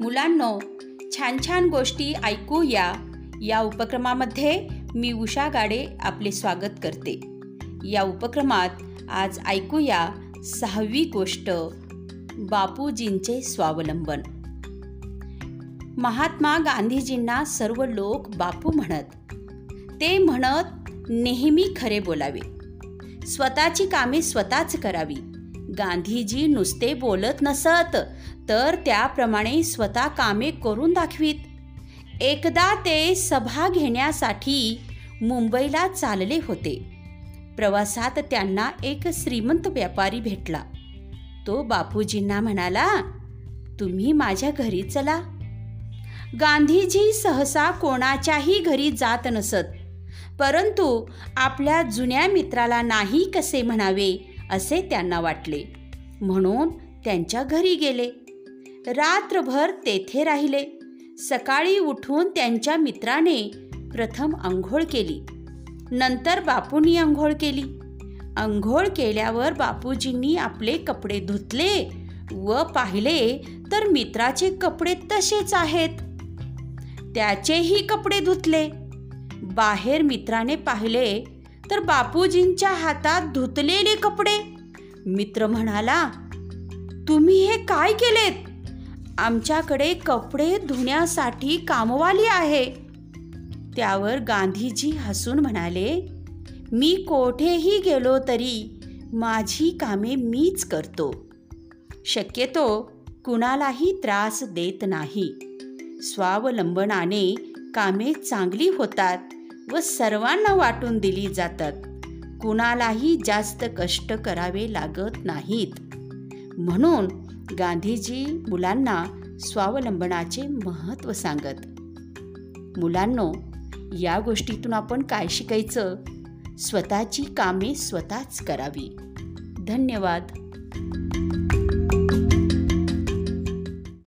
मुलांनो छान छान गोष्टी ऐकूया या. उपक्रमामध्ये मी उषा गाडे आपले स्वागत करते. या उपक्रमात आज ऐकूया सहावी गोष्ट बापूजींचे स्वावलंबन. महात्मा गांधीजींना सर्व लोक बापू म्हणत. ते म्हणत नेहमी खरे बोलावे. स्वतःची कामे स्वतःच करावी. गांधीजी नुसते बोलत नसत तर त्याप्रमाणे स्वतः कामे करून दाखवीत. एकदा ते सभा घेण्यासाठी मुंबईला चालले होते. प्रवासात त्यांना एक श्रीमंत व्यापारी भेटला. तो बापूजींना म्हणाला तुम्ही माझ्या घरी चला. गांधीजी सहसा कोणाच्याही घरी जात नसत परंतु आपल्या जुन्या मित्राला नाही कसे म्हणावे असे त्यांना वाटले. म्हणून त्यांच्या घरी गेले. रात्रभर तेथे राहिले. सकाळी उठून त्यांच्या मित्राने प्रथम आंघोळ केली. नंतर बापूंनी आंघोळ केली. आंघोळ केल्यावर बापूजींनी आपले कपडे धुतले व पाहिले तर मित्राचे कपडे तसेच आहेत. त्याचेही कपडे धुतले. बाहेर मित्राने पाहिले तर बापूजींच्या हातात धुतलेले कपडे. मित्र म्हणाला तुम्ही हे काय केलेत? आमच्याकडे कपडे धुण्यासाठी कामवाली आहे. त्यावर गांधीजी हसून म्हणाले मी कोठेही गेलो तरी माझी कामे मीच करतो. शक्यतो कुणालाही त्रास देत नाही. स्वावलंबनाने कामे चांगली होतात. व सर्वांना वाटून दिली जातात. कुणालाही जास्त कष्ट करावे लागत नाहीत. म्हणून गांधीजी मुलांना स्वावलंबनाचे महत्त्व सांगत. मुलांनो या गोष्टीतून आपण काय शिकायचं? स्वतःची कामे स्वतःच करावी. धन्यवाद.